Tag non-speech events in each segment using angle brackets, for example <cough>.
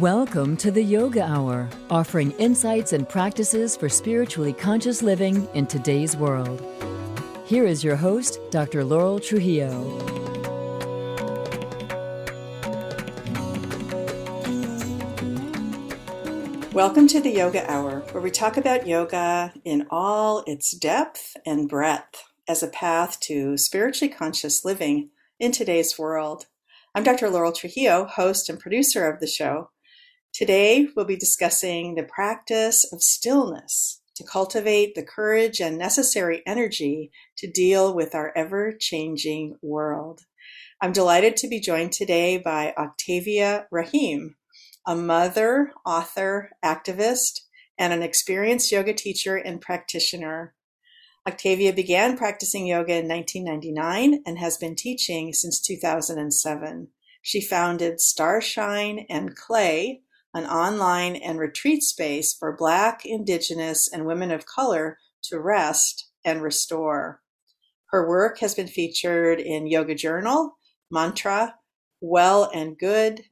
Welcome to the Yoga Hour, offering insights and practices for spiritually conscious living in today's world. Here is your host, Dr. Laurel Trujillo. Welcome to the Yoga Hour, where we talk about yoga in all its depth and breadth as a path to spiritually conscious living in today's world. I'm Dr. Laurel Trujillo, host and producer of the show. Today, we'll be discussing the practice of stillness to cultivate the courage and necessary energy to deal with our ever changing world. I'm delighted to be joined today by Octavia Raheem, a mother, author, activist, and an experienced yoga teacher and practitioner. Octavia began practicing yoga in 1999 and has been teaching since 2007. She founded Starshine and Clay, an online and retreat space for Black, Indigenous, and women of color to rest and restore. Her work has been featured in Yoga Journal, Mantra, Well and Good,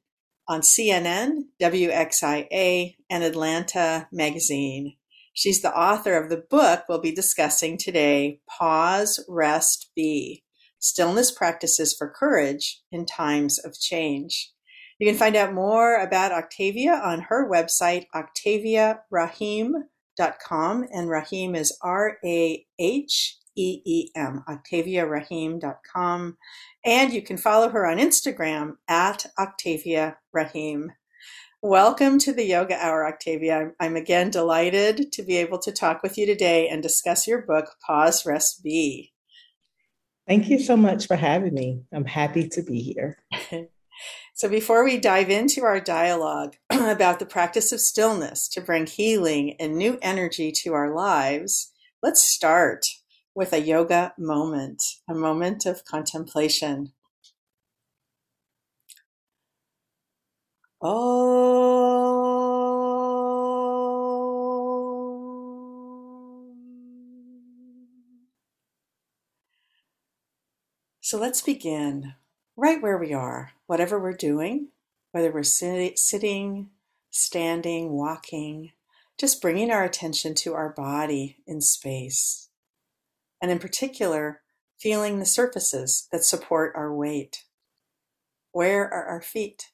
on CNN, WXIA, and Atlanta Magazine. She's the author of the book we'll be discussing today, Pause, Rest, Be Stillness Practices for Courage in Times of Change. You can find out more about Octavia on her website, octaviaraheem.com, and Raheem is R A H E E M, octaviaraheem.com. And you can follow her on Instagram at Octavia Raheem. Welcome to the Yoga Hour, Octavia. I'm again delighted to be able to talk with you today and discuss your book, Pause, Rest, Be. Thank you so much for having me. I'm happy to be here. <laughs> so, before we dive into our dialogue <clears throat> about the practice of stillness to bring healing and new energy to our lives, let's start with a yoga moment, a moment of contemplation. Oh. So let's begin right where we are, whatever we're doing, whether we're sit- sitting, standing, walking, just bringing our attention to our body in space. And in particular, feeling the surfaces that support our weight. Where are our feet?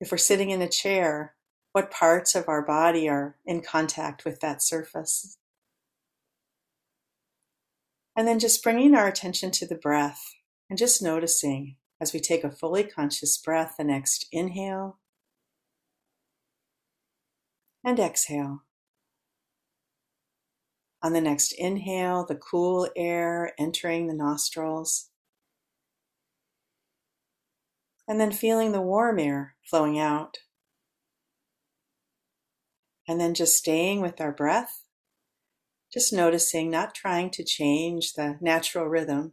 If we're sitting in a chair, what parts of our body are in contact with that surface? And then just bringing our attention to the breath and just noticing as we take a fully conscious breath, the next inhale and exhale. On the next inhale, the cool air entering the nostrils and then feeling the warm air flowing out. And then just staying with our breath, just noticing, not trying to change the natural rhythm,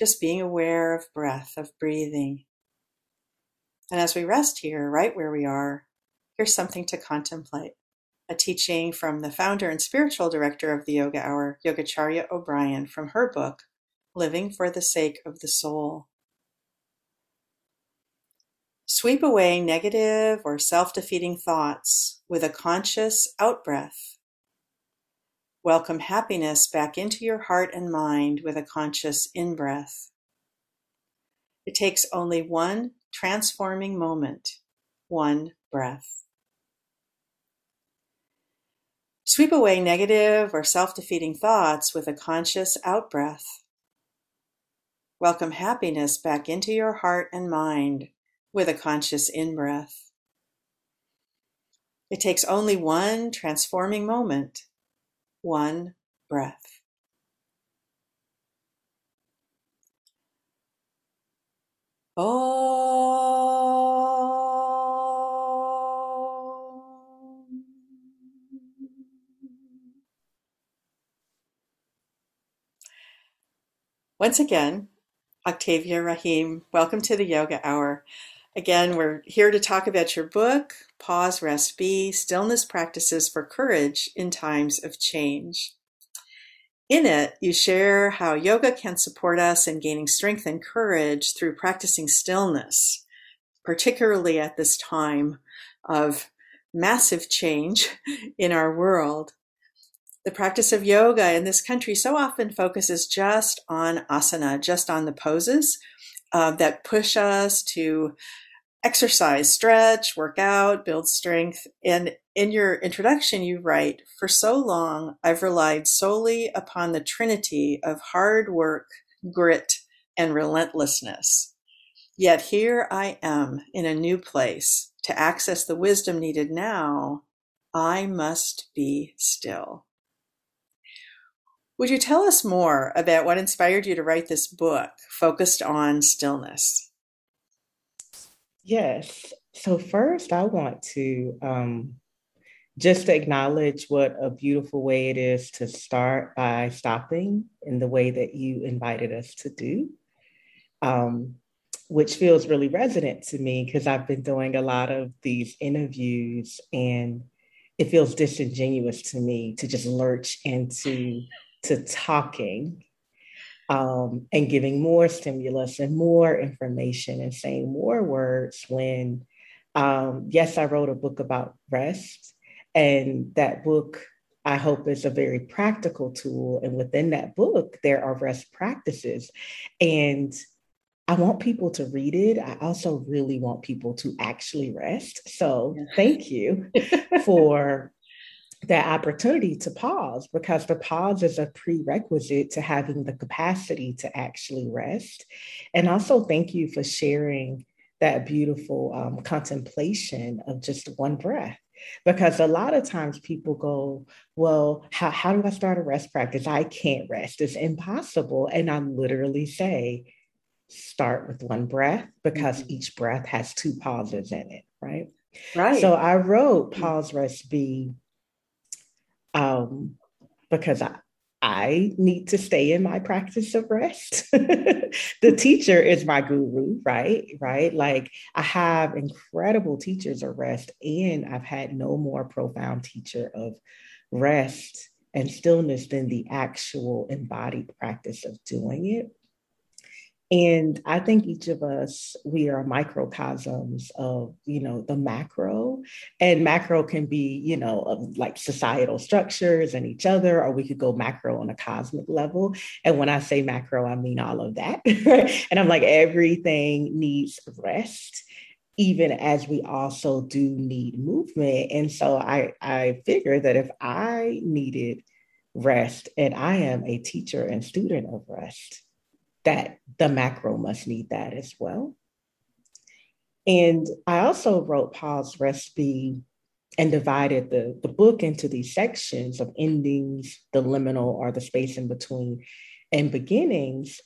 just being aware of breath, of breathing. And as we rest here, right where we are, here's something to contemplate a teaching from the founder and spiritual director of the Yoga Hour, Yogacharya O'Brien, from her book, Living for the Sake of the Soul. Sweep away negative or self defeating thoughts with a conscious out breath. Welcome happiness back into your heart and mind with a conscious in breath. It takes only one transforming moment, one breath. Sweep away negative or self defeating thoughts with a conscious out breath. Welcome happiness back into your heart and mind with a conscious in breath. It takes only one transforming moment, one breath. Oh. Once again, Octavia Raheem, welcome to the Yoga Hour. Again, we're here to talk about your book, Pause, Rest, Be Stillness Practices for Courage in Times of Change. In it, you share how yoga can support us in gaining strength and courage through practicing stillness, particularly at this time of massive change <laughs> in our world. The practice of yoga in this country so often focuses just on asana, just on the poses uh, that push us to exercise, stretch, work out, build strength. And in your introduction, you write, For so long, I've relied solely upon the trinity of hard work, grit, and relentlessness. Yet here I am in a new place. To access the wisdom needed now, I must be still. Would you tell us more about what inspired you to write this book focused on stillness? Yes. So, first, I want to um, just acknowledge what a beautiful way it is to start by stopping in the way that you invited us to do, um, which feels really resonant to me because I've been doing a lot of these interviews and it feels disingenuous to me to just lurch into to talking um, and giving more stimulus and more information and saying more words when, um, yes, I wrote a book about rest. And that book, I hope, is a very practical tool. And within that book, there are rest practices. And I want people to read it. I also really want people to actually rest. So thank you for that opportunity to pause because the pause is a prerequisite to having the capacity to actually rest. And also, thank you for sharing that beautiful um, contemplation of just one breath. Because a lot of times people go, Well, how, how do I start a rest practice? I can't rest. It's impossible. And I literally say, Start with one breath because mm-hmm. each breath has two pauses in it, right? Right. So I wrote mm-hmm. Pause Rest Be um, because I, I need to stay in my practice of rest. <laughs> the teacher is my guru, right? Right. Like I have incredible teachers of rest, and I've had no more profound teacher of rest and stillness than the actual embodied practice of doing it. And I think each of us, we are microcosms of, you know, the macro. And macro can be, you know, of like societal structures and each other, or we could go macro on a cosmic level. And when I say macro, I mean all of that. <laughs> and I'm like, everything needs rest even as we also do need movement. And so I, I figure that if I needed rest and I am a teacher and student of rest, that the macro must need that as well. And I also wrote Pause Rest Be and divided the, the book into these sections of endings, the liminal or the space in between, and beginnings,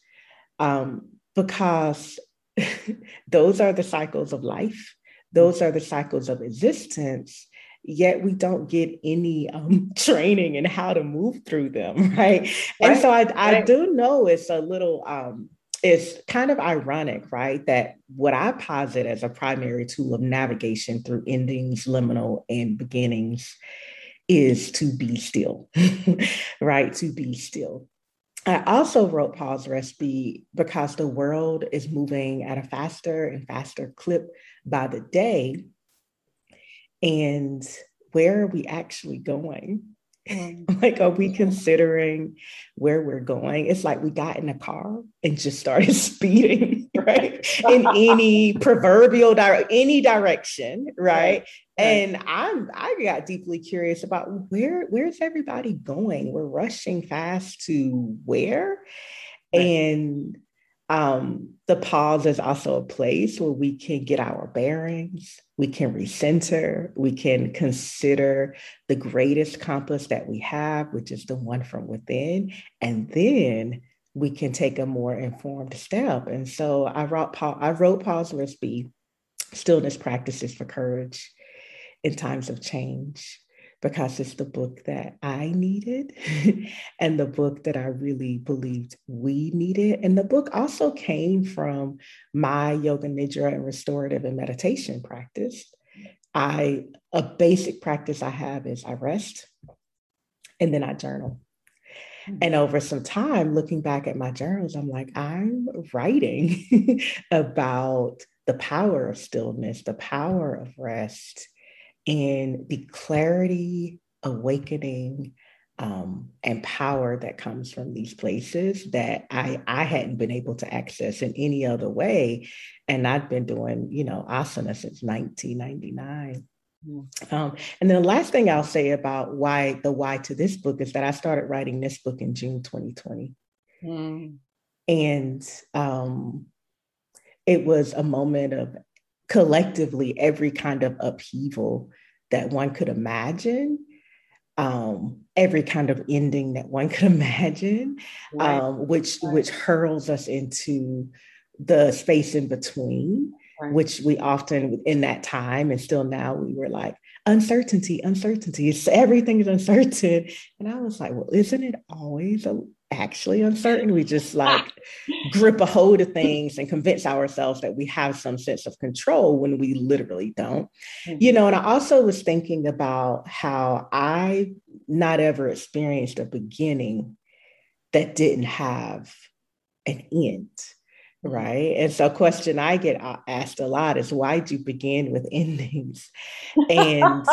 um, because <laughs> those are the cycles of life, those are the cycles of existence yet we don't get any um, <laughs> training in how to move through them, right? <laughs> right. And so I, I right. do know it's a little, um, it's kind of ironic, right? That what I posit as a primary tool of navigation through endings, liminal, and beginnings is to be still, <laughs> right? To be still. I also wrote Pause Rest Be because the world is moving at a faster and faster clip by the day and where are we actually going? Mm. <laughs> like, are we considering where we're going? It's like we got in a car and just started <laughs> speeding, right? in any proverbial dire- any direction, right? right? And I'm I got deeply curious about where where's everybody going? We're rushing fast to where? Right. And um, the pause is also a place where we can get our bearings, we can recenter, we can consider the greatest compass that we have, which is the one from within, and then we can take a more informed step. And so I wrote, I wrote Pause Rest Be, Stillness Practices for Courage in Times of Change because it's the book that I needed <laughs> and the book that I really believed we needed. And the book also came from my yoga nidra and restorative and meditation practice. I a basic practice I have is I rest and then I journal. Hmm. And over some time, looking back at my journals, I'm like, I'm writing <laughs> about the power of stillness, the power of rest, and the clarity, awakening, um, and power that comes from these places that I, I hadn't been able to access in any other way. And I've been doing, you know, asana since 1999. Mm. Um, and then the last thing I'll say about why the why to this book is that I started writing this book in June 2020. Mm. And um, it was a moment of collectively every kind of upheaval that one could imagine um, every kind of ending that one could <laughs> imagine, right. um, which right. which hurls us into the space in between, right. which we often in that time and still now we were like uncertainty, uncertainty. It's everything is uncertain, and I was like, well, isn't it always a, actually uncertain. We just like grip a hold of things and convince ourselves that we have some sense of control when we literally don't. Mm-hmm. You know, and I also was thinking about how I not ever experienced a beginning that didn't have an end. Right. And so, a question I get asked a lot is why do you begin with endings? <laughs> And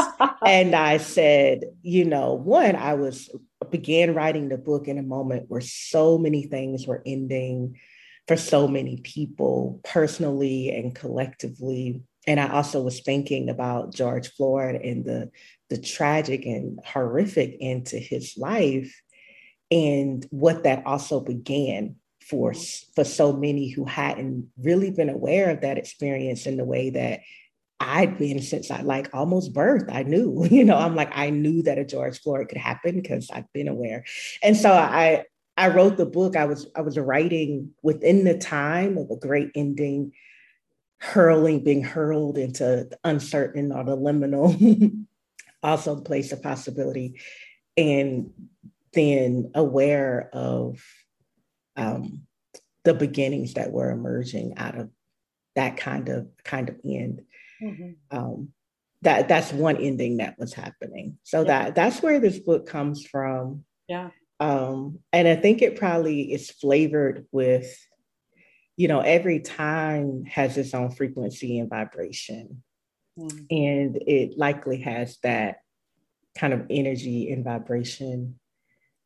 and I said, you know, one, I was began writing the book in a moment where so many things were ending for so many people personally and collectively. And i also was thinking about george floyd and the the tragic and horrific end to his life and what that also began for for so many who hadn't really been aware of that experience in the way that I'd been since I like almost birth. I knew, <laughs> you know, I'm like, I knew that a George Floyd could happen because I've been aware. And so I I wrote the book. I was I was writing within the time of a great ending, hurling, being hurled into uncertain or the liminal, <laughs> also the place of possibility, and then aware of um, the beginnings that were emerging out of that kind of kind of end. Mm-hmm. Um, that that's one ending that was happening. So yeah. that that's where this book comes from. Yeah. Um, and I think it probably is flavored with, you know, every time has its own frequency and vibration. Mm-hmm. And it likely has that kind of energy and vibration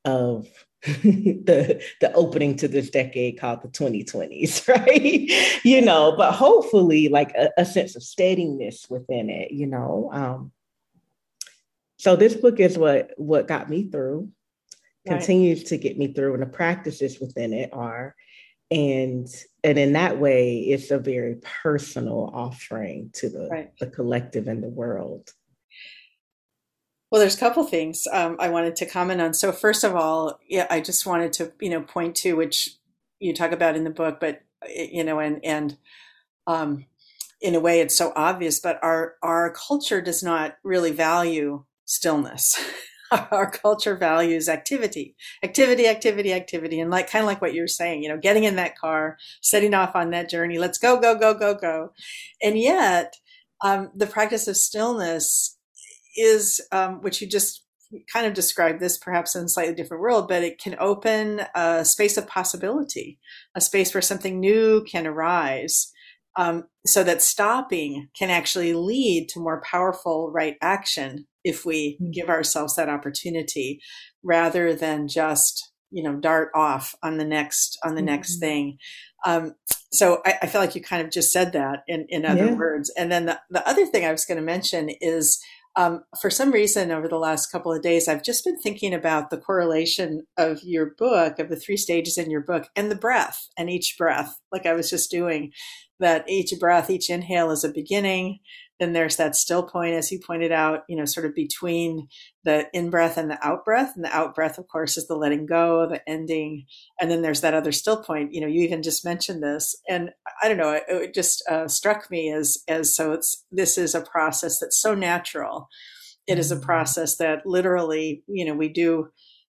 of <laughs> the the opening to this decade called the 2020s <laughs> right you know but hopefully like a, a sense of steadiness within it you know um so this book is what what got me through right. continues to get me through and the practices within it are and and in that way it's a very personal offering to the, right. the collective and the world well, there's a couple things um, I wanted to comment on. So first of all, yeah, I just wanted to you know point to which you talk about in the book, but you know, and and um, in a way, it's so obvious, but our our culture does not really value stillness. <laughs> our culture values activity, activity, activity, activity, and like kind of like what you're saying, you know, getting in that car, setting off on that journey. Let's go, go, go, go, go, and yet um, the practice of stillness is, um, which you just kind of described this perhaps in a slightly different world, but it can open a space of possibility, a space where something new can arise. Um, so that stopping can actually lead to more powerful right action if we mm-hmm. give ourselves that opportunity rather than just you know dart off on the next on the mm-hmm. next thing um, so I, I, feel like you kind of just said that in, in other yeah. words and then the, the other thing i was going to mention is um, for some reason, over the last couple of days, I've just been thinking about the correlation of your book, of the three stages in your book, and the breath, and each breath, like I was just doing, that each breath, each inhale is a beginning, then there's that still point, as you pointed out, you know, sort of between the in breath and the out breath. And the out breath, of course, is the letting go, the ending. And then there's that other still point. You know, you even just mentioned this. And I don't know, it, it just uh, struck me as, as so it's, this is a process that's so natural. It is a mm-hmm. process that literally, you know, we do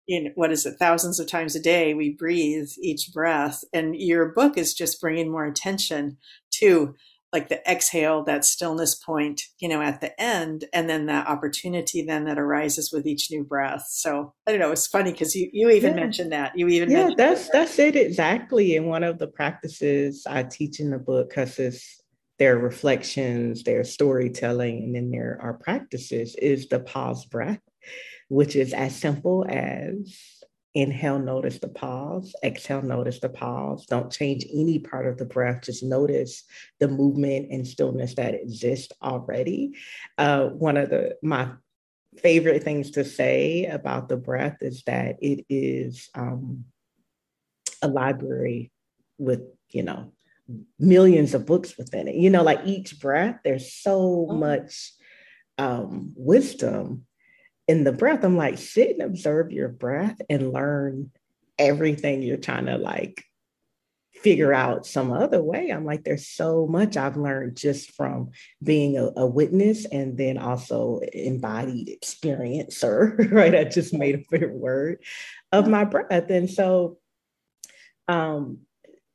in what is it thousands of times a day we breathe each breath and your book is just bringing more attention to like the exhale, that stillness point, you know, at the end, and then that opportunity then that arises with each new breath. So I don't know. It's funny because you you even yeah. mentioned that. You even yeah, that's that. that's it exactly. In one of the practices I teach in the book, because this their reflections, their storytelling, and then there are practices is the pause breath, which is as simple as inhale, notice the pause, exhale, notice the pause. Don't change any part of the breath, just notice the movement and stillness that exists already. Uh, one of the my favorite things to say about the breath is that it is um, a library with, you know, millions of books within it. You know, like each breath, there's so oh. much um, wisdom in the breath. I'm like, sit and observe your breath and learn everything you're trying to like figure out some other way. I'm like, there's so much I've learned just from being a, a witness and then also embodied experiencer, <laughs> right? I just made a favorite word of my breath. And so um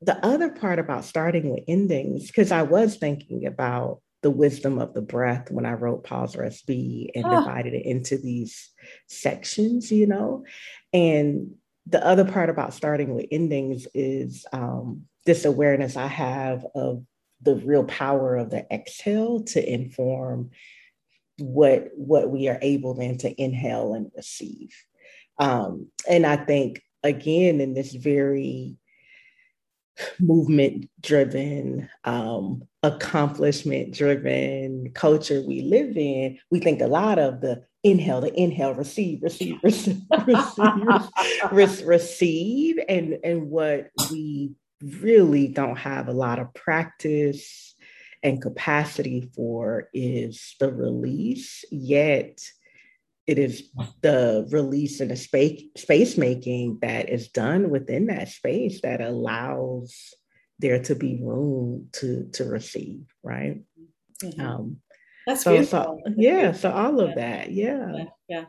the other part about starting with endings, because I was thinking about the wisdom of the breath when I wrote Pause Rest Be and oh. divided it into these sections, you know. And the other part about starting with endings is um, this awareness I have of the real power of the exhale to inform what what we are able then to inhale and receive. Um, and I think again in this very movement driven, um, accomplishment driven culture we live in, we think a lot of the inhale, the inhale, receive, receive, receive, <laughs> receive, receive, and, and what we really don't have a lot of practice and capacity for is the release, yet it is the release and the space space making that is done within that space that allows there to be room to to receive right mm-hmm. um that's so, beautiful. So, yeah so all of that yeah. yeah yeah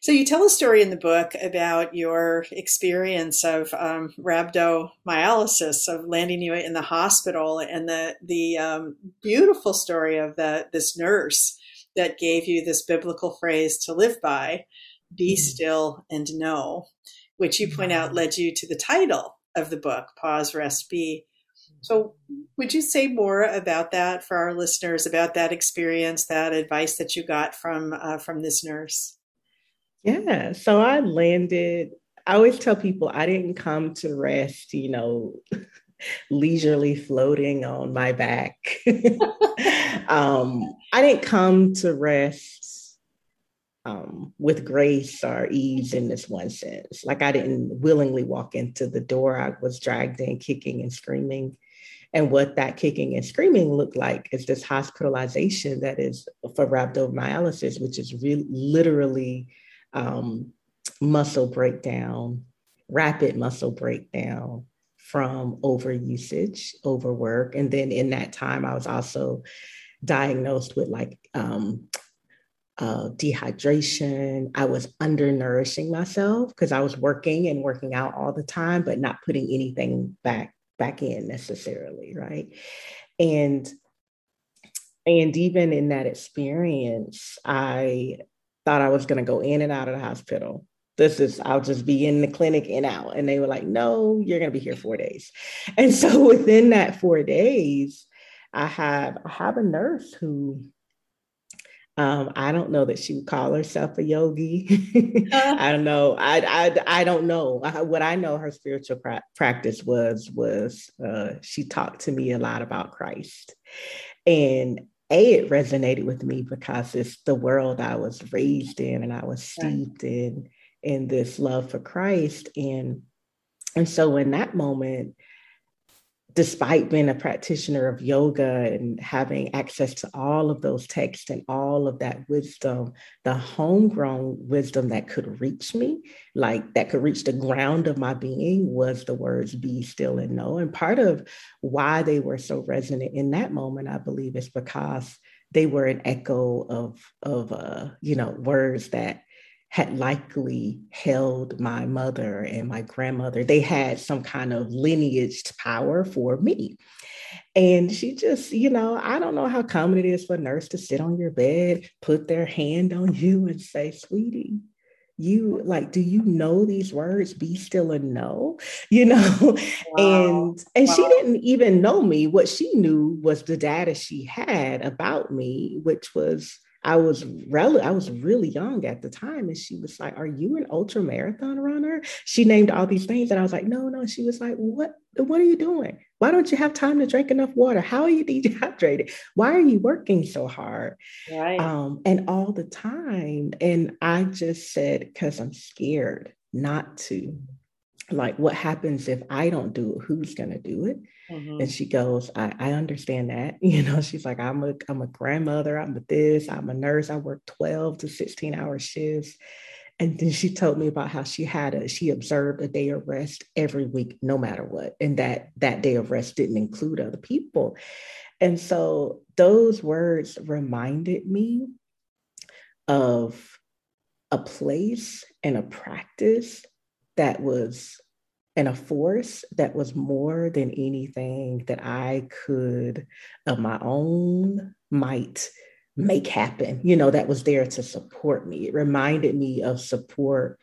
so you tell a story in the book about your experience of um, rhabdomyolysis of landing you in the hospital and the the um, beautiful story of the this nurse that gave you this biblical phrase to live by be mm-hmm. still and know, which you point out led you to the title of the book, Pause, Rest, Be. So, would you say more about that for our listeners, about that experience, that advice that you got from uh, from this nurse? Yeah. So I landed. I always tell people I didn't come to rest, you know, leisurely floating on my back. <laughs> um, I didn't come to rest um, with grace or ease in this one sense. Like I didn't willingly walk into the door. I was dragged in, kicking and screaming. And what that kicking and screaming looked like is this hospitalization that is for rhabdomyolysis, which is really literally um, muscle breakdown, rapid muscle breakdown, from over overusage, overwork. And then in that time, I was also diagnosed with like um, uh, dehydration. I was undernourishing myself because I was working and working out all the time, but not putting anything back back in necessarily, right? And and even in that experience, I thought I was going to go in and out of the hospital this is i'll just be in the clinic and out and they were like no you're going to be here four days <laughs> and so within that four days i have i have a nurse who um, I don't know that she would call herself a yogi. <laughs> I don't know. I, I, I don't know. I, what I know her spiritual pra- practice was was uh, she talked to me a lot about Christ, and a it resonated with me because it's the world I was raised in and I was steeped in in this love for Christ. And, and so in that moment, despite being a practitioner of yoga and having access to all of those texts and all of that wisdom, the homegrown wisdom that could reach me, like that could reach the ground of my being, was the words be still and know. And part of why they were so resonant in that moment, I believe, is because they were an echo of, of uh, you know, words that had likely held my mother and my grandmother. They had some kind of lineage power for me. And she just, you know, I don't know how common it is for a nurse to sit on your bed, put their hand on you, and say, Sweetie, you like do you know these words be still and know <laughs> you know wow. and and wow. she didn't even know me what she knew was the data she had about me which was I was rel- I was really young at the time, and she was like, "Are you an ultra marathon runner?" She named all these things, and I was like, "No, no." She was like, "What? What are you doing? Why don't you have time to drink enough water? How are you <laughs> dehydrated? Why are you working so hard?" Right. Um, and all the time, and I just said, "Because I'm scared not to." Like, what happens if I don't do it? Who's going to do it? Mm-hmm. And she goes, I, I understand that. <laughs> You know, she's like, I'm a I'm a grandmother, I'm a this, I'm a nurse, I work 12 to 16 hour shifts. And then she told me about how she had a she observed a day of rest every week, no matter what. And that that day of rest didn't include other people. And so those words reminded me of a place and a practice that was and a force that was more than anything that I could, of my own might, make happen, you know, that was there to support me. It reminded me of support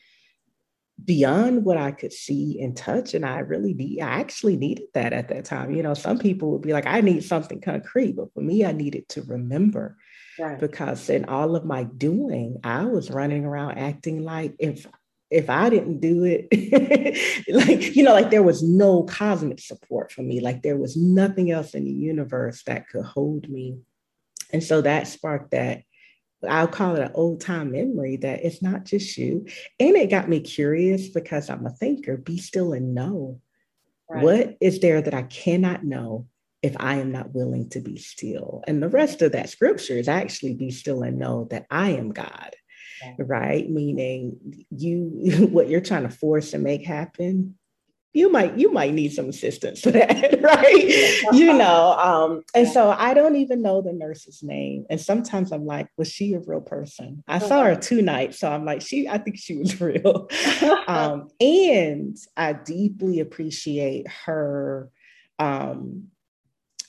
beyond what I could see and touch. And I really need, I actually needed that at that time. You know, some people would be like, I need something concrete, but for me, I needed to remember. Right. Because in all of my doing, I was running around acting like if if I didn't do it, <laughs> like, you know, like there was no cosmic support for me, like there was nothing else in the universe that could hold me. And so that sparked that. I'll call it an old time memory that it's not just you. And it got me curious because I'm a thinker be still and know. Right. What is there that I cannot know if I am not willing to be still? And the rest of that scripture is actually be still and know that I am God right? Meaning you <laughs> what you're trying to force and make happen, you might you might need some assistance for <laughs> that, right? you know, um, and so I don't even know the nurse's name. And sometimes I'm like, was she a real person? I saw her two nights, so I'm like, she, I think she was <laughs> real. um, and I deeply appreciate her um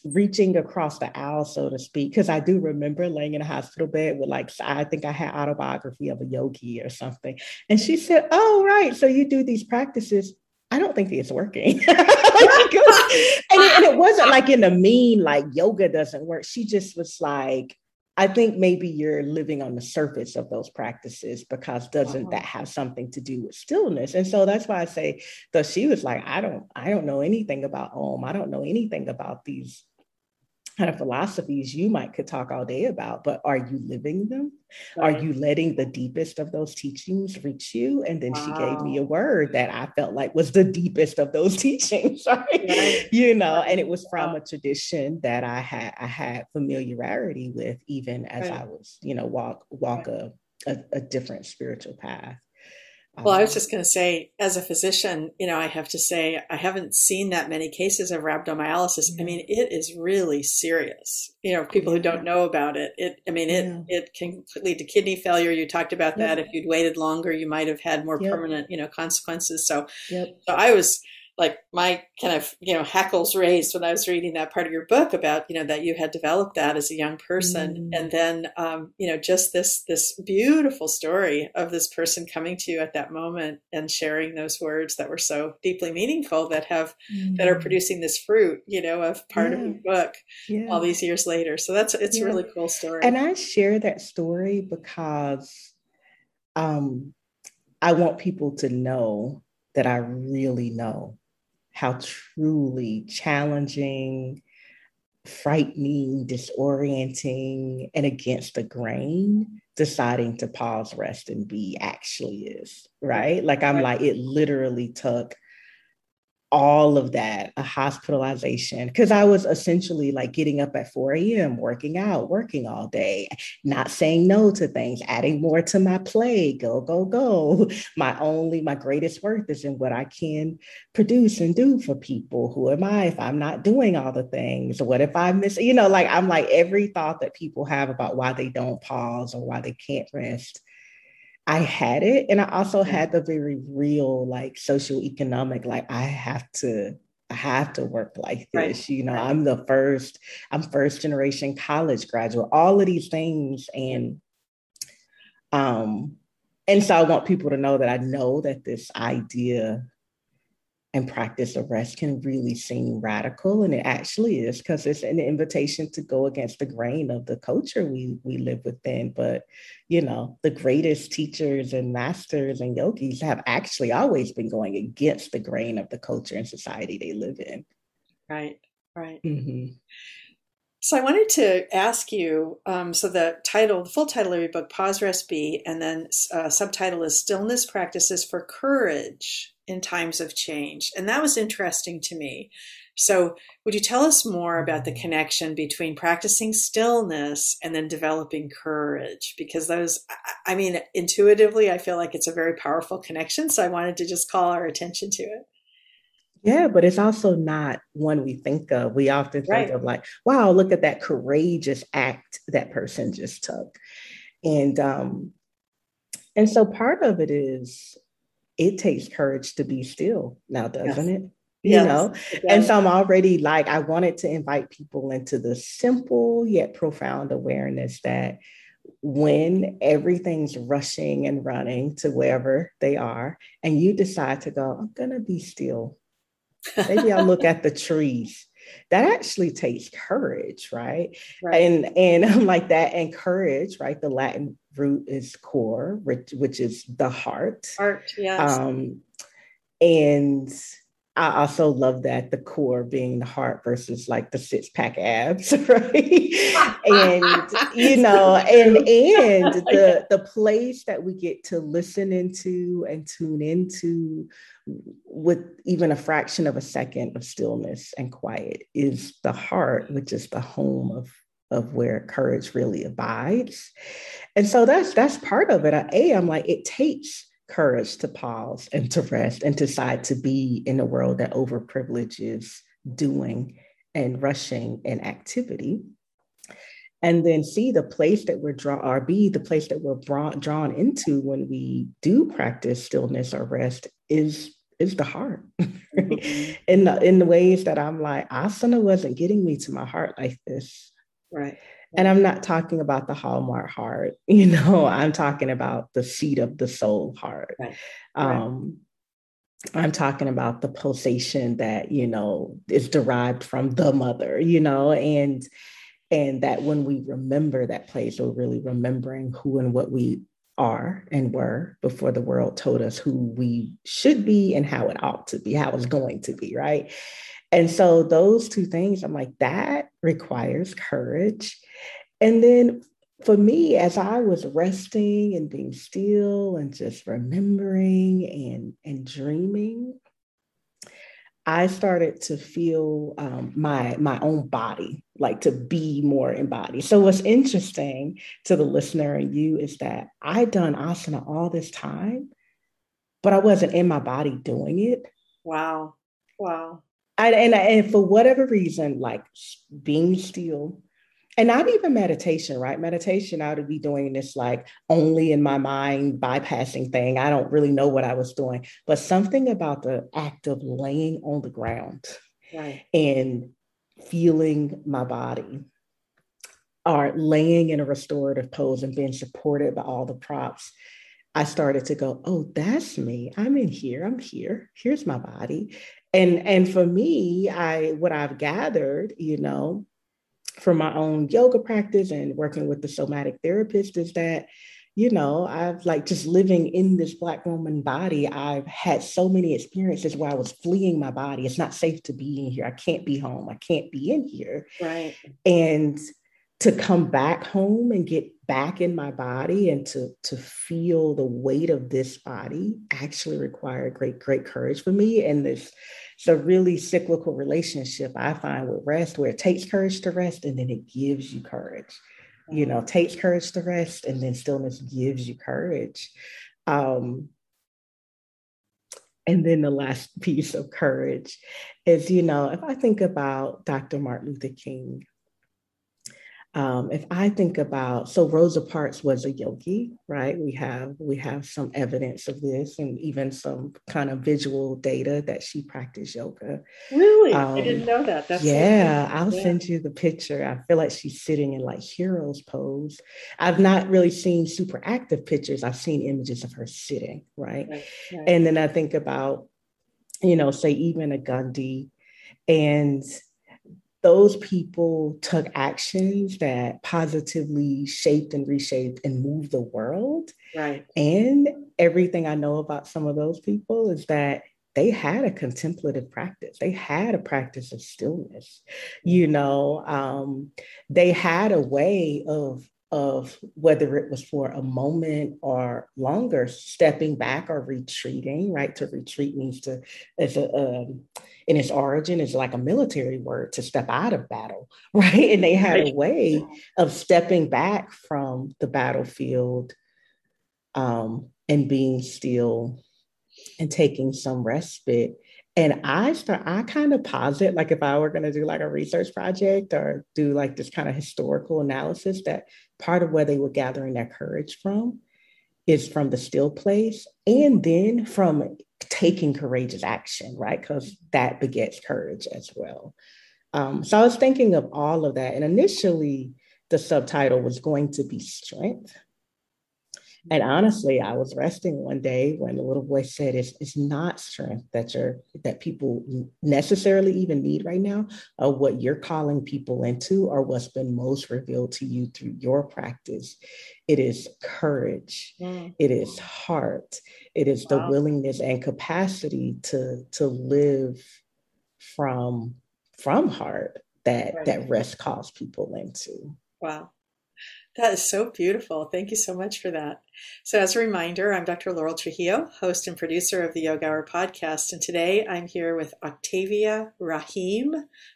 reaching across the aisle, so to speak, because I do remember laying in a hospital bed with like, I think I had autobiography of a yogi or something. And she said, Oh, right. So you do these practices. I don't think it's working. <laughs> and, it, and it wasn't like in a mean, like yoga doesn't work. She just was like, I think maybe you're living on the surface of those practices because doesn't that uh-huh. have something to do with stillness? And so that's why I say, though she was like, I don't, I don't know anything about Om. I don't know anything about these kind of philosophies you might could talk all day about, but are you living them? Right. Are you letting the deepest of those teachings reach you? And then wow. she gave me a word that I felt like was the deepest of those <laughs> teachings, right? right. You know, and it was from a tradition that I had I had familiarity with, even as right. I was, you know, walk walk a, a, a different spiritual path. Well, I was um, just going to say, as a physician, you know, I have to say, I haven't seen that many cases of rhabdomyolysis. I mean, it is really serious. You know, people who don't know about it, it, I mean, it, yeah. it can lead to kidney failure. You talked about that. If you'd waited longer, you might have had more yep. permanent, you know, consequences. So, yep. so I was like my kind of you know hackles raised when I was reading that part of your book about you know that you had developed that as a young person, mm. and then um, you know just this this beautiful story of this person coming to you at that moment and sharing those words that were so deeply meaningful that have mm. that are mm. producing this fruit you know of part yeah. of the book yeah. all these years later. So that's it's yeah. a really cool story. And I share that story because um, I want people to know that I really know how truly challenging, frightening, disorienting, and against the grain deciding to pause, rest, and be actually is, right? Like I'm like, it literally took all of that, a hospitalization, because I was essentially like getting up at 4 a.m., working out, working all day, not saying no to things, adding more to my play, go, go, go. <laughs> My only, my greatest worth is in what I can produce and do for people. Who am I if I'm not doing all the things? What if I miss, you know, like I'm like every thought that people have about why they don't pause or why they can't rest I had it. And I also had the very real, like social economic, like I have to, I have to work like this. Right. You know. I'm the first, I'm first generation college graduate, all of these things. And um and so I want people to know that I know that this idea and practice of rest can really seem radical and it actually is because it's an invitation to go against the grain of the culture we we live within but you know the greatest teachers and masters and yogis have actually always been going against the grain of the culture and society they live in right right mm-hmm. So I wanted to ask you. Um, so the title, the full title of your book, "Pause, Rest, Be," and then uh, subtitle is "Stillness Practices for Courage in Times of Change," and that was interesting to me. So, would you tell us more about the connection between practicing stillness and then developing courage? Because those, I mean, intuitively, I feel like it's a very powerful connection. So, I wanted to just call our attention to it. Yeah, but it's also not one we think of. We often think right. of like, wow, look at that courageous act that person just took. And um, and so part of it is it takes courage to be still now, doesn't yes. it? You yes, know, and so I'm already like, I wanted to invite people into the simple yet profound awareness that when everything's rushing and running to wherever they are, and you decide to go, I'm going to be still Maybe I'll look at the <laughs> trees. That actually takes courage, right? right? And and <laughs> I'm like that, and courage, right? The Latin root is core, which which is the heart. Heart, yes. Um, and I also love that the core being the heart versus like the six pack abs, <laughs> right? and you <laughs> know, and and <laughs> the the place that we get to listen into and tune into with even a fraction of a second of stillness and quiet is the heart, which is the home of of where courage really abides. And so that's that's part of it. A, I'm like, it takes courage to pause and to rest and decide to be in a world that overprivileges doing and rushing and activity and then see the place that we're drawn or be the place that we're brought, drawn into when we do practice stillness or rest is is the heart mm-hmm. <laughs> in the in the ways that i'm like asana wasn't getting me to my heart like this right and I'm not talking about the Hallmark heart, <laughs> you know, I'm talking about the seat of the soul heart. Right. Um, I'm talking about the pulsation that, you know, is derived from the mother, you know, and and that when we remember that place, we're really remembering who and what we are and were before the world told us who we should be and how it ought to be, how it's going to be, right? And so those two things, I'm like, that requires courage. And then for me, as I was resting and being still and just remembering and, and dreaming, I started to feel um, my my own body, like to be more embodied. So what's interesting to the listener and you is that I done asana all this time, but I wasn't in my body doing it. Wow, wow. I, and and for whatever reason, like being still, and not even meditation, right? Meditation, I would be doing this like only in my mind, bypassing thing. I don't really know what I was doing, but something about the act of laying on the ground right. and feeling my body or laying in a restorative pose and being supported by all the props. I started to go, oh, that's me. I'm in here. I'm here. Here's my body. And and for me, I what I've gathered, you know, from my own yoga practice and working with the somatic therapist is that you know i've like just living in this black woman body i've had so many experiences where i was fleeing my body. It's not safe to be in here. I can't be home. I can't be in here. Right. And to come back home and get back in my body and to to feel the weight of this body actually required great great courage for me and this it's a really cyclical relationship I find with rest where it takes courage to rest and then it gives you courage. You know, mm-hmm. takes courage to rest and then stillness gives you courage. Um, and then the last <laughs> piece of courage is, you know, if I think about Dr. Martin Luther King, um, if I think about so Rosa Parks was a yogi, right? We have we have some evidence of this, and even some kind of visual data that she practiced yoga. Really, um, I didn't know that. That's yeah, I'll yeah. send you the picture. I feel like she's sitting in like hero's pose. I've not really seen super active pictures. I've seen images of her sitting, right? right, right. And then I think about, you know, say even a Gandhi, and those people took actions that positively shaped and reshaped and moved the world. Right. And everything I know about some of those people is that they had a contemplative practice. They had a practice of stillness. You mm-hmm. know, um, they had a way of of whether it was for a moment or longer, stepping back or retreating. Right, to retreat means to as a um, in its origin is like a military word to step out of battle, <laughs> right? And they had a way of stepping back from the battlefield um, and being still and taking some respite. And I start, I kind of posit, like if I were going to do like a research project or do like this kind of historical analysis, that part of where they were gathering their courage from is from the still place and then from taking courageous action, right? Because that begets courage as well. Um, so I was thinking of all of that. And initially, the subtitle was going to be strength. And honestly, I was resting one day when the little boy said, "It's, it's not strength that you're that people necessarily even need right now, or what you're calling people into, or what's been most revealed to you through your practice. It is courage. Mm. It is heart. It is wow. the willingness and capacity to to live from from heart that right. that rest calls people into." Wow. That is so beautiful. Thank you so much for that. So, as a reminder, I'm Dr. Laurel Trujillo, host and producer of the Yoga Hour podcast. And today I'm here with Octavia Raheem.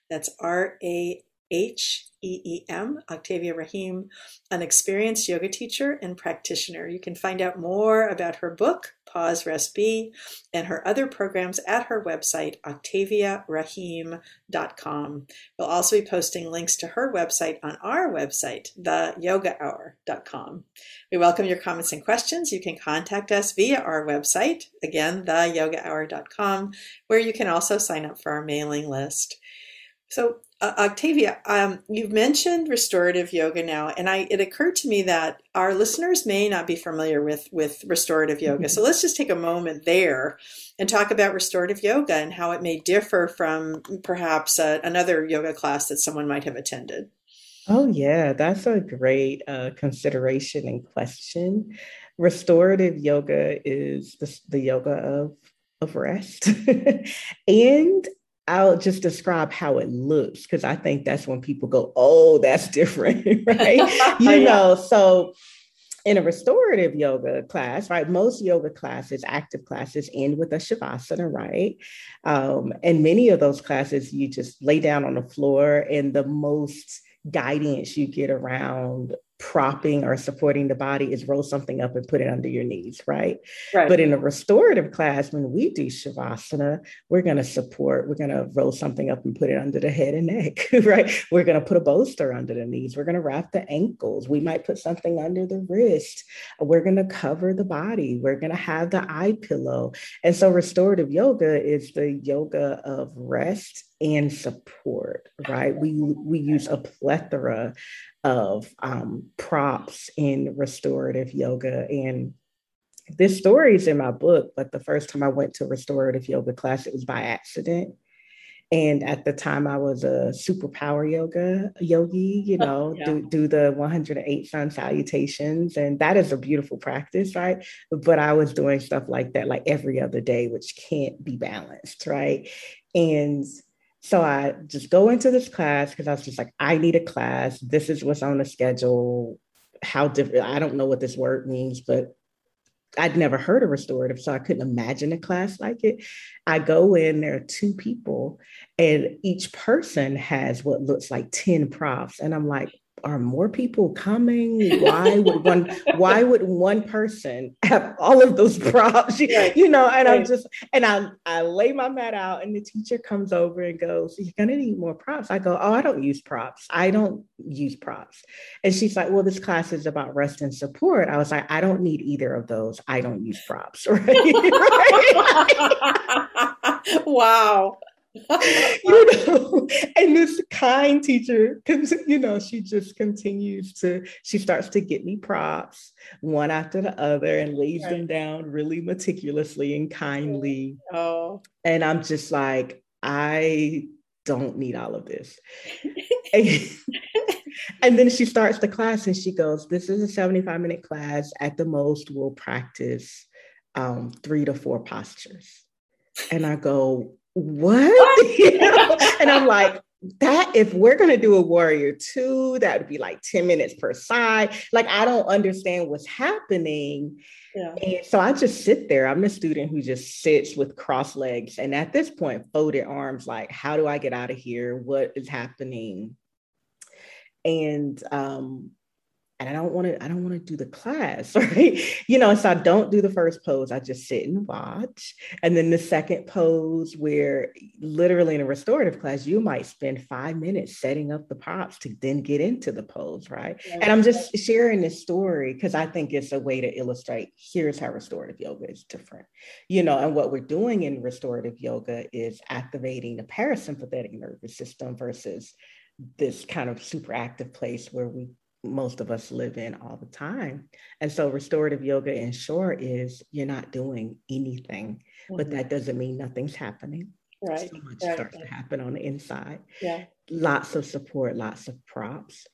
That's R A H E E M, Octavia Raheem, an experienced yoga teacher and practitioner. You can find out more about her book, Pause, Rest, Be, and her other programs at her website, octaviaraheem.com. We'll also be posting links to her website on our website, theyogahour.com. We welcome your comments and questions. You can contact us via our website, again, theyogahour.com, where you can also sign up for our mailing list. So, uh, Octavia, um, you've mentioned restorative yoga now, and I it occurred to me that our listeners may not be familiar with with restorative yoga. Mm-hmm. So let's just take a moment there and talk about restorative yoga and how it may differ from perhaps uh, another yoga class that someone might have attended. Oh yeah, that's a great uh, consideration and question. Restorative yoga is the, the yoga of of rest <laughs> and I'll just describe how it looks because I think that's when people go, oh, that's different, <laughs> right? <laughs> you yeah. know, so in a restorative yoga class, right? Most yoga classes, active classes, end with a shavasana, right? Um, and many of those classes, you just lay down on the floor, and the most guidance you get around propping or supporting the body is roll something up and put it under your knees, right? right. But in a restorative class, when we do Shavasana, we're going to support, we're going to roll something up and put it under the head and neck, <laughs> right? We're going to put a bolster under the knees. We're going to wrap the ankles. We might put something under the wrist. We're going to cover the body. We're going to have the eye pillow. And so restorative yoga is the yoga of rest and support, right? We we use a plethora of um, props in restorative yoga. And this story is in my book, but the first time I went to restorative yoga class, it was by accident. And at the time, I was a superpower yoga yogi, you oh, know, yeah. do, do the 108 sun salutations. And that is a beautiful practice, right? But I was doing stuff like that like every other day, which can't be balanced, right? And so I just go into this class because I was just like, I need a class. This is what's on the schedule. How different, I don't know what this word means, but I'd never heard of restorative, so I couldn't imagine a class like it. I go in, there are two people, and each person has what looks like 10 props. And I'm like, are more people coming? Why would one why would one person have all of those props? Right. You know, and right. I'm just and I I lay my mat out and the teacher comes over and goes, You're gonna need more props. I go, Oh, I don't use props. I don't use props. And she's like, Well, this class is about rest and support. I was like, I don't need either of those. I don't use props. <laughs> Right. <laughs> wow. <laughs> you know, and this kind teacher, you know, she just continues to, she starts to get me props one after the other and lays right. them down really meticulously and kindly. Oh. And I'm just like, I don't need all of this. <laughs> and, and then she starts the class and she goes, This is a 75 minute class. At the most, we'll practice um, three to four postures. And I go, what? <laughs> you know? And I'm like, that if we're going to do a warrior two, that would be like 10 minutes per side. Like, I don't understand what's happening. Yeah. And so I just sit there. I'm the student who just sits with cross legs. And at this point, folded arms, like, how do I get out of here? What is happening? And um, and I don't want to, I don't want to do the class, <laughs> right? You know, so I don't do the first pose. I just sit and watch. And then the second pose, where literally in a restorative class, you might spend five minutes setting up the props to then get into the pose, right? And I'm just sharing this story because I think it's a way to illustrate here's how restorative yoga is different. You know, and what we're doing in restorative yoga is activating the parasympathetic nervous system versus this kind of super active place where we most of us live in all the time. And so restorative yoga in short is you're not doing anything, mm-hmm. but that doesn't mean nothing's happening. Right. So much right. starts to happen on the inside. Yeah. Lots of support, lots of props.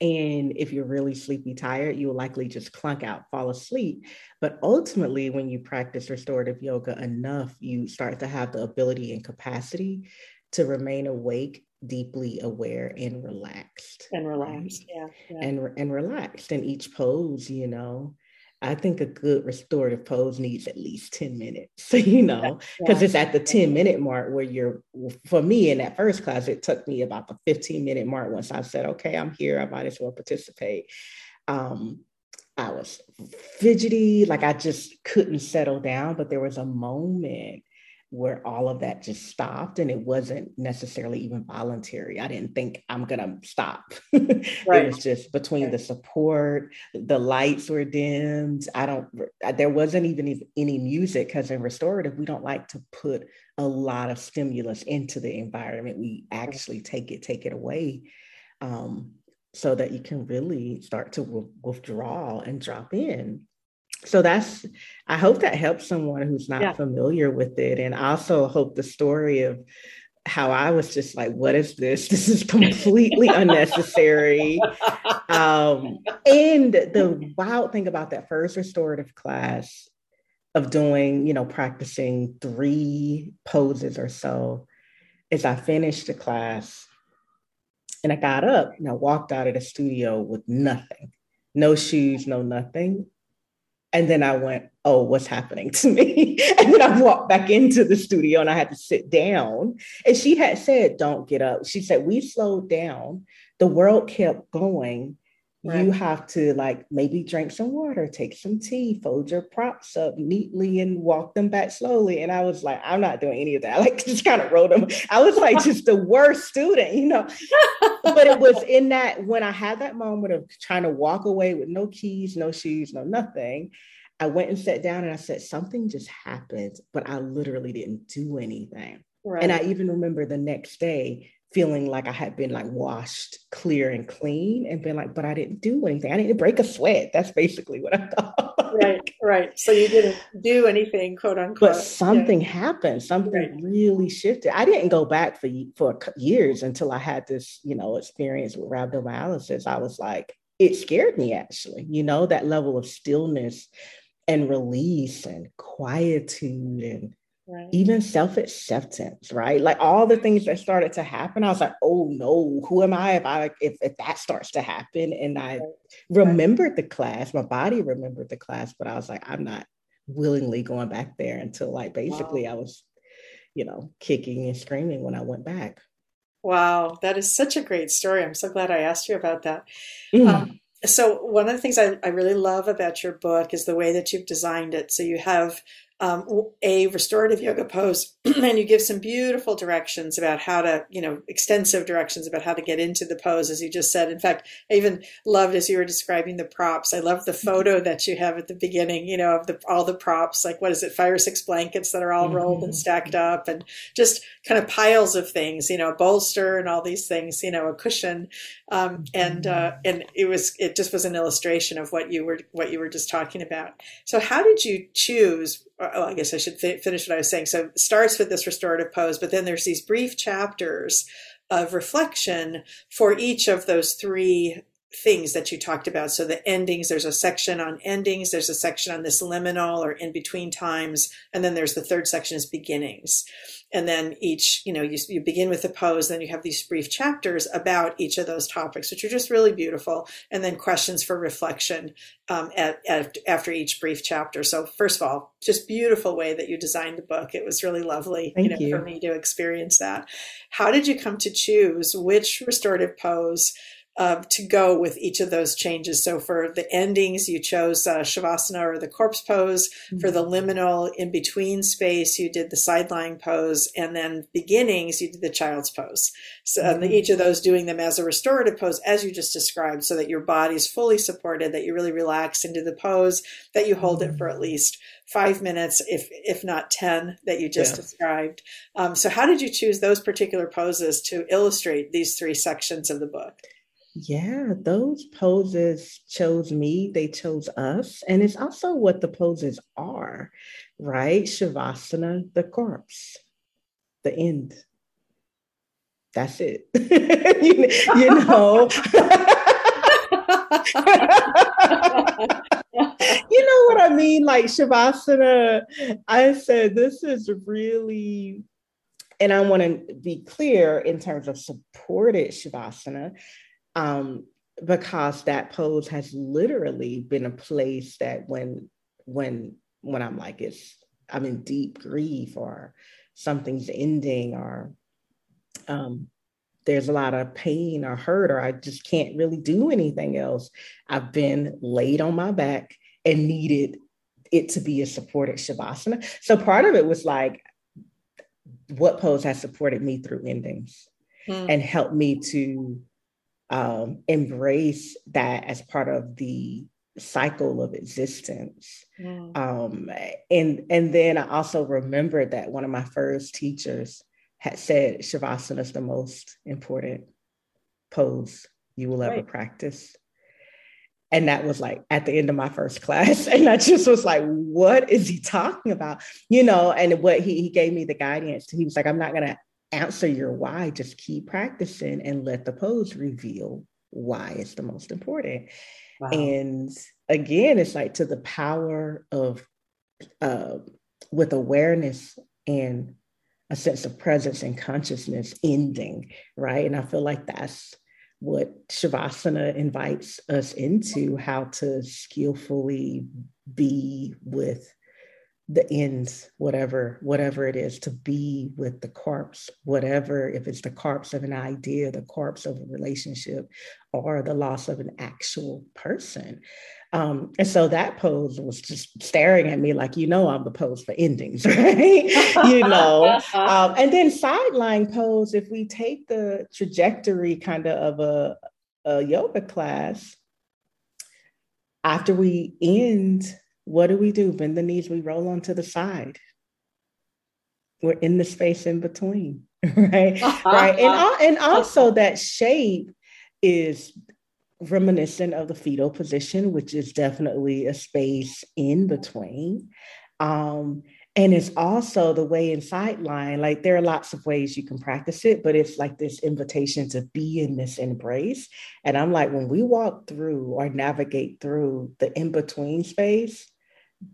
And if you're really sleepy tired, you will likely just clunk out, fall asleep. But ultimately, when you practice restorative yoga enough, you start to have the ability and capacity to remain awake deeply aware and relaxed. And relaxed yeah, yeah, and and relaxed in each pose you know? I think a good restorative pose needs at least 10 minutes <laughs> you know? Because yeah, it's at the 10 minute mark where you're for me in that first class it took me about the 15 minute mark once i said okay i'm here i might as well participate. Um i was fidgety like i just couldn't settle down but there was a moment where all of that just stopped and it wasn't necessarily even voluntary. I didn't think I'm gonna stop. <laughs> Right. it was just between right. the support, the lights were dimmed. I don't there wasn't even any music because in restorative, we don't like to put a lot of stimulus into the environment. We actually take it, take it away. Um, so that you can really start to w- withdraw and drop in so that's i hope that helps someone who's not yeah. familiar with it. And I also hope the story of how i was just like what is this? <laughs> This is completely unnecessary. Um, and the wild thing about that first restorative class of doing you know practicing three poses or so is i finished the class and i got up and i walked out of the studio with nothing. No shoes no nothing and then I went, oh, what's happening to me? <laughs> and then I walked back into the studio and I had to sit down. And she had said, don't get up. She said, we slowed down. The world kept going. Right. You have to like maybe drink some water, take some tea, fold your props up neatly and walk them back slowly. And I was like, I'm not doing any of that. I <laughs> like just kind of wrote them. I was like just the worst student, you know. <laughs> but it was in that when I had that moment of trying to walk away with no keys, no shoes, no nothing. I went and sat down and I said, something just happened, but I literally didn't do anything. Right. And I even remember the next day feeling like I had been like washed clear and clean and been like, but I didn't do anything. I didn't break a sweat. That's basically what I <laughs> thought. right, right. So you didn't do anything, quote unquote. But something yeah. happened. Something right. really shifted. I didn't go back for for years until I had this, you know, experience with rhabdomyolysis. I was like, it scared me actually. You know, that level of stillness and release and quietude and Right. even self-acceptance right like all the things that started to happen i was like oh no who am i if i if, if that starts to happen and i right. remembered the class my body remembered the class but i was like i'm not willingly going back there until like basically wow. i was you know kicking and screaming when i went back Wow, that is such a great story. I'm so glad I asked you about that. Mm. Um, so, one of the things I, I really love about your book is the way that you've designed it. So, you have um, a restorative yoga pose <clears throat> and you give some beautiful directions about how to you know extensive directions about how to get into the pose as you just said in fact i even loved as you were describing the props i love the mm-hmm. photo that you have at the beginning you know of the all the props like what is it five or six blankets that are all rolled and mm-hmm. stacked up and just kind of piles of things you know a bolster and all these things you know a cushion um, and uh, mm-hmm. and it was it just was an illustration of what you were what you were just talking about so how did you choose oh, I guess I should finish what I was saying. So it starts with this restorative pose, but then there's these brief chapters of reflection for each of those three things that you talked about. So the endings, there's a section on endings, there's a section on this liminal or in between times, and then there's the third section is beginnings and then each you know you, you begin with the pose then you have these brief chapters about each of those topics which are just really beautiful and then questions for reflection um, at, at, after each brief chapter so first of all just beautiful way that you designed the book it was really lovely Thank you know you. for me to experience that how did you come to choose which restorative pose uh, to go with each of those changes. So for the endings, you chose uh, Shavasana or the corpse pose. Mm-hmm. For the liminal in between space, you did the side lying pose. And then beginnings, you did the child's pose. So mm-hmm. each of those doing them as a restorative pose, as you just described, so that your body's fully supported, that you really relax into the pose, that you hold mm-hmm. it for at least five minutes, if if not ten, that you just yeah. described. Um, so how did you choose those particular poses to illustrate these three sections of the book? Yeah, those poses chose me, they chose us. And it's also what the poses are, right? Shavasana, the corpse, the end. That's it. you, <laughs> you know. <laughs> you know what I mean? Like Shavasana, I said, this is really and I want to be clear in terms of supported Shavasana um, because that pose has literally been a place that when when when I'm like it's I'm in deep grief or something's ending or um, there's a lot of pain or hurt or I just can't really do anything else. I've been laid on my back and needed it to be a supported shavasana. So part of it was like what pose has supported me through endings hmm. and helped me to um, embrace that as part of the cycle of existence. Mm. Um, and and then I also remembered that one of my first teachers had said Shavasana is the most important pose you will ever right. practice. And that was like at the end of my first <laughs> class. And I just was like, what is he talking about? You know, and what he, he gave me the guidance. He was like, I'm not going to answer your why, just keep practicing and let the pose reveal why it's the most important. Wow. And again, it's like to the power of uh, with awareness and a sense of presence and consciousness ending, right? And I feel like that's what Shavasana invites us into how to skillfully be with the ends, whatever, whatever it is, to be with the corpse, whatever, if it's the corpse of an idea, the corpse of a relationship, or the loss of an actual person. Um, and so that pose was just staring at me like, you know, I'm the pose for endings, <laughs> right? you know. Um, and then side lying pose, if we take the trajectory kind of of a, a yoga class, after we end what do we do? Bend the knees, we roll onto the side. We're in the space in between, <laughs> right? right. And, and also that shape is reminiscent of the fetal position, which is definitely a space in between. Um, and it's also the way in side lying, like there are lots of ways you can practice it, but it's like this invitation to be in this embrace. And I'm like, when we walk through or navigate through the in between space,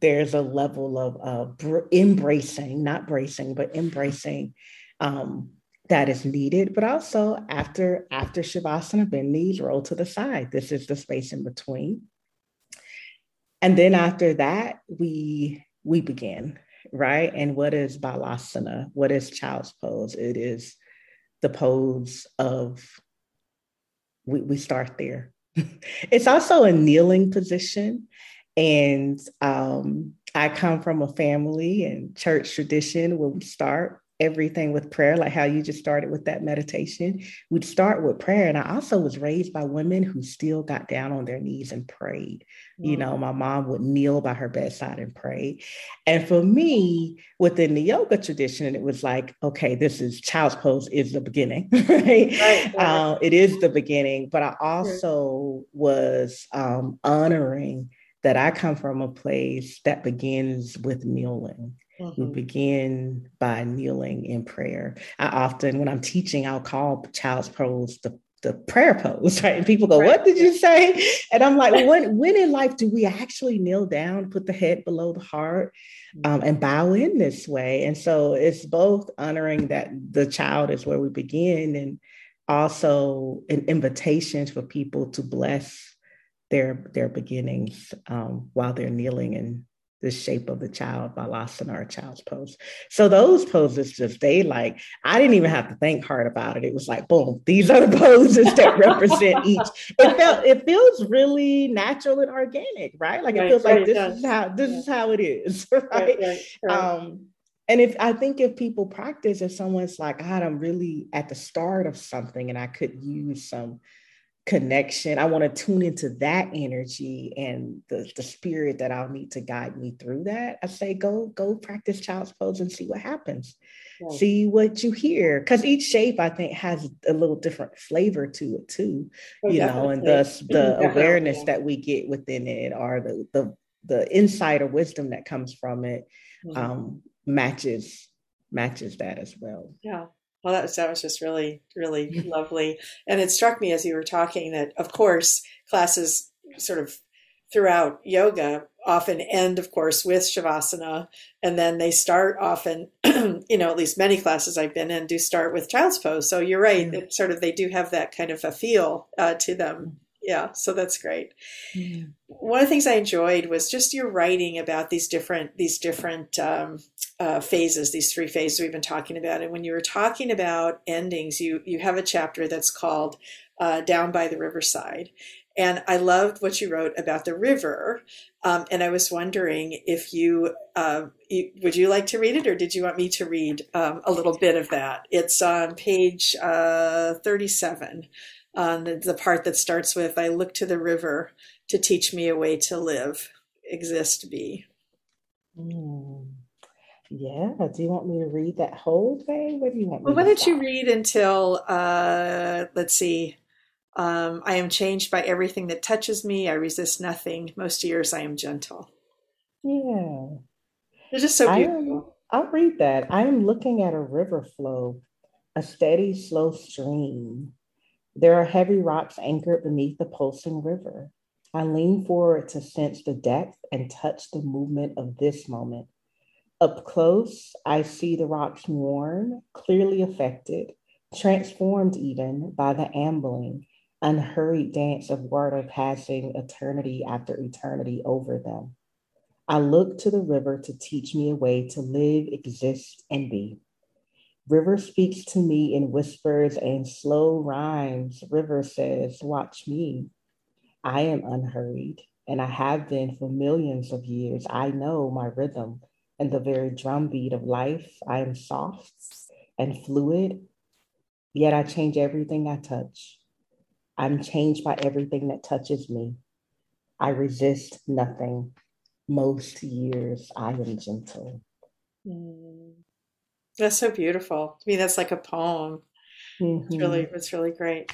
there's a level of uh, br- embracing, not bracing, but embracing um, that is needed. But also after after shavasana, bend knees, roll to the side. This is the space in between. And then after that, we we begin right. And what is balasana? What is child's pose? It is the pose of we, we start there. <laughs> it's also a kneeling position. And um, I come from a family and church tradition where we start everything with prayer, like how you just started with that meditation. We'd start with prayer. And I also was raised by women who still got down on their knees and prayed. Mm-hmm. You know, mm. my mom would kneel by her bedside and pray. And for me, within the yoga tradition, it was like, okay, this is child's pose is the beginning, <laughs> right? right, right. Uh, it is the beginning. But I also was um, honoring that I come from a place that begins with kneeling. Mm-hmm. We begin by kneeling in prayer. I often, when I'm teaching, I'll call child's pose the the prayer pose, <laughs> right? And people go, right. "What did you say?" And I'm like, "When when in life do we actually kneel down, put the head below the heart, um, and bow in this way?" And so it's both honoring that the child is where we begin, and also an invitation for people to bless their their beginnings um, while they're kneeling in the shape of the child balasana or child's pose. So those poses just they like I didn't even have to think hard about it. It was like boom, these are the <laughs> poses that <laughs> represent each. It felt it feels really natural and organic, right? Like it feels right, like this is how this yeah. is how it is, <laughs> right? right um, and if I think if people practice, if someone's like, God, I'm really at the start of something and I could use some connection. I want to tune into that energy and the, the spirit that I'll need to guide me through that. I say, go, go practice child's pose and see what happens. See what you hear. Because each shape, I think, has a little different flavor to it too. Oh, you definitely. know, and thus the <clears throat> awareness that we get within it or the the the insight or wisdom that comes from it mm-hmm. um, matches matches that as well. Yeah. Well, that was, that was just really, really lovely. And it struck me as you were talking that, of course, classes sort of throughout yoga often end, of course, with Shavasana. And then they start often, <clears throat> you know, at least many classes I've been in do start with child's pose. So you're right. Mm-hmm. It sort of, they do have that kind of a feel uh, to them yeah so that's great. One of the things i enjoyed was just your writing about these different these different um, uh, phases these three phases we've been talking about. And when you were talking about endings you you have a chapter that's called uh, down by the riverside. And i loved what you wrote about the river. Um, and i was wondering if you, uh, you, would you like to read it or did you want me to read um, a little bit of that? It's on page uh, 37 on the, the part that starts with I look to the river to teach me a way to live, exist, be. Mm. Yeah. Do you want me to read that whole thing? What do you want? Well, why don't you read until uh, let's see. Um, I am changed by everything that touches me. I resist nothing. Most years I am gentle. Yeah. It's just so beautiful. I'll read that. I am looking at a river flow, a steady, slow stream. There are heavy rocks anchored beneath the pulsing river. I lean forward to sense the depth and touch the movement of this moment. Up close, I see the rocks worn, clearly affected, transformed even by the ambling, unhurried dance of water passing eternity after eternity over them. I look to the river to teach me a way to live, exist, and be. River speaks to me in whispers and slow rhymes. River says, Watch me. I am unhurried, and I have been for millions of years. I know my rhythm and the very drumbeat of life. I am soft and fluid, yet I change everything I touch. I'm changed by everything that touches me. I resist nothing. Most years I am gentle. Mm. That's so beautiful. I mean, that's like a poem. Mm-hmm. It's really, it's really great.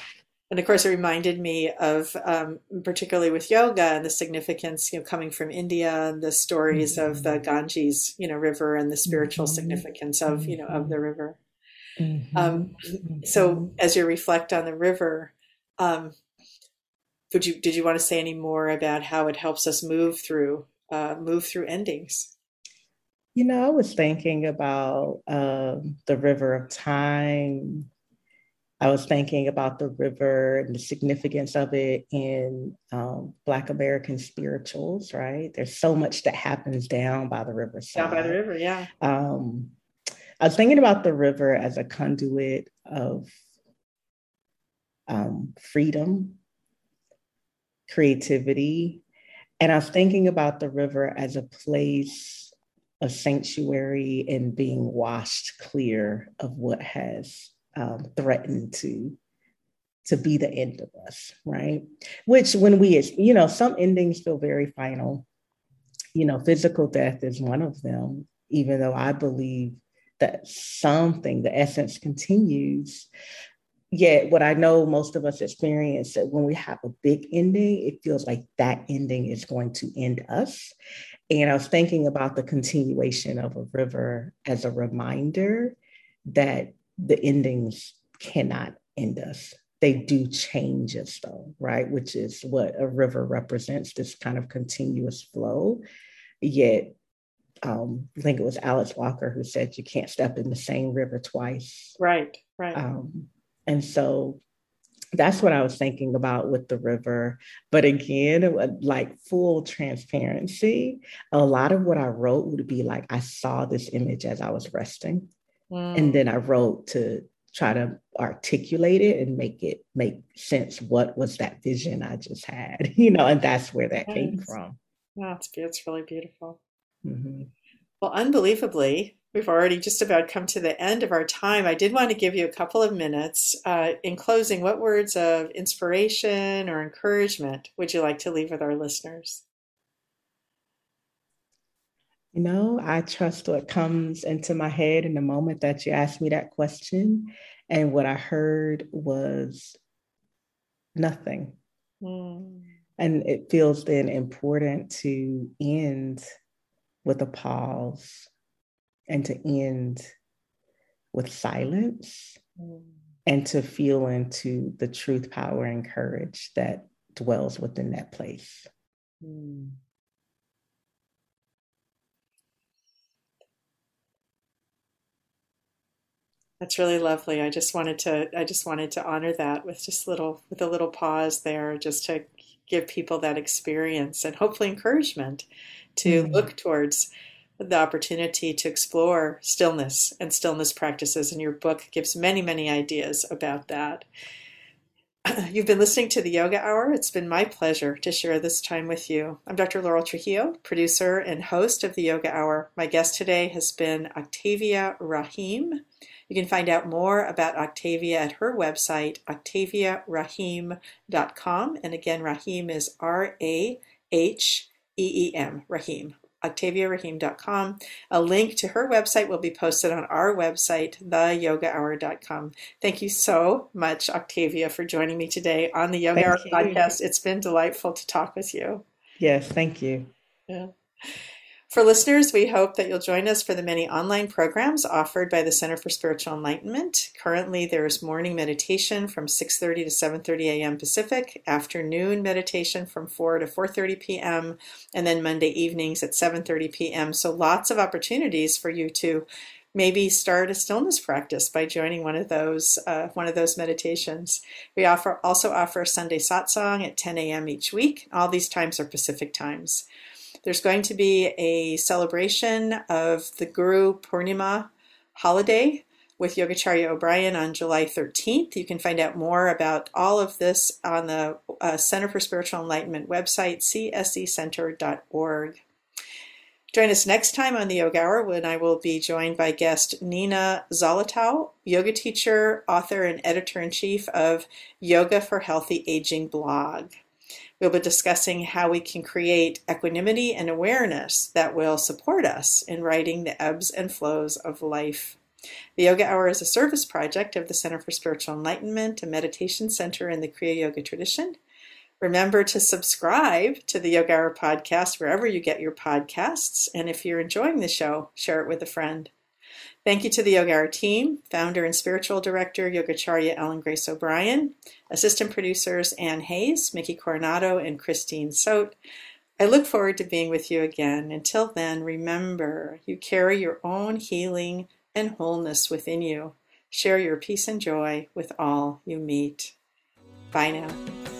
And of course, it reminded me of, um, particularly with yoga and the significance, you know, coming from India and the stories mm-hmm. of the mm-hmm. Ganges, you know, river and the spiritual mm-hmm. significance of, you know, of the mm-hmm. river. Mm-hmm. Um, so, as you reflect on the river, um, would you did you want to say any more about how it helps us move through uh, move through endings? You know, I was thinking about um, the river of time. I was thinking about the river and the significance of it in um, Black American spirituals, right? There's so much that happens down by the riverside. Down by the river, yeah. Um, I was thinking about the river as a conduit of um, freedom, creativity. And I was thinking about the river as a place of sanctuary and being washed clear of what has um, threatened to to be the end of us, right? Which, when we, you know, some endings feel very final. You know, physical death is one of them, even though I believe that something, the essence continues. Yet, what I know most of us experience that when we have a big ending, it feels like that ending is going to end us. And I was thinking about the continuation of a river as a reminder that the endings cannot end us. They do change us, though, right? Which is what a river represents this kind of continuous flow. Yet, um, I think it was Alice Walker who said you can't step in the same river twice. Right, right. Um, and so that's what I was thinking about with the river. But again, like full transparency, a lot of what I wrote would be like I saw this image as I was resting. Mm. And then I wrote to try to articulate it and make it make sense. What was that vision I just had? <laughs> You know, and that's where that came from. It's, it's really beautiful. Mm-hmm. Well, unbelievably, We've already just about come to the end of our time. I did want to give you a couple of minutes. Uh, in closing, what words of inspiration or encouragement would you like to leave with our listeners? You know, I trust what comes into my head in the moment that you asked me that question. And what I heard was nothing. Mm. And it feels then important to end with a pause and to end with silence mm. and to feel into the truth, power, and courage that dwells within that place. Mm. That's really lovely. I just wanted to I just wanted to honor that with just little with a little pause there just to give people that experience and hopefully encouragement to mm-hmm. look towards the opportunity to explore stillness and stillness practices, and your book gives many, many ideas about that. <clears throat> You've been listening to the Yoga Hour. It's been my pleasure to share this time with you. I'm Dr. Laurel Trujillo, producer and host of the Yoga Hour. My guest today has been Octavia Raheem. You can find out more about Octavia at her website, octaviaraheem.com. And again, Raheem is R A H E E M, Raheem octaviaraheem.com. A link to her website will be posted on our website, theyogahour.com. Thank you so much, Octavia, for joining me today on the Yoga thank Hour you. podcast. It's been delightful to talk with you. Yes, thank you. Yeah. For listeners, we hope that you'll join us for the many online programs offered by the Center for Spiritual Enlightenment. Currently, there is morning meditation from 6:30 to 7:30 a.m. Pacific, afternoon meditation from 4 to 4:30 p.m., and then Monday evenings at 7:30 p.m. So lots of opportunities for you to maybe start a stillness practice by joining one of those uh, one of those meditations. We offer also offer a Sunday satsang at 10 a.m. each week. All these times are Pacific times. There's going to be a celebration of the Guru Purnima holiday with Yogacharya O'Brien on July 13th. You can find out more about all of this on the uh, Center for Spiritual Enlightenment website, csecenter.org. Join us next time on the Yoga Hour when I will be joined by guest Nina Zolotow, yoga teacher, author, and editor in chief of Yoga for Healthy Aging blog. We'll be discussing how we can create equanimity and awareness that will support us in riding the ebbs and flows of life. The Yoga Hour is a service project of the Center for Spiritual Enlightenment, a meditation center in the Kriya Yoga tradition. Remember to subscribe to the Yoga Hour podcast wherever you get your podcasts. And if you're enjoying the show, share it with a friend. Thank you to the Yoga team, founder and spiritual director Yogacharya Ellen Grace O'Brien, assistant producers Ann Hayes, Mickey Coronado, and Christine Sote. I look forward to being with you again. Until then, remember you carry your own healing and wholeness within you. Share your peace and joy with all you meet. Bye now.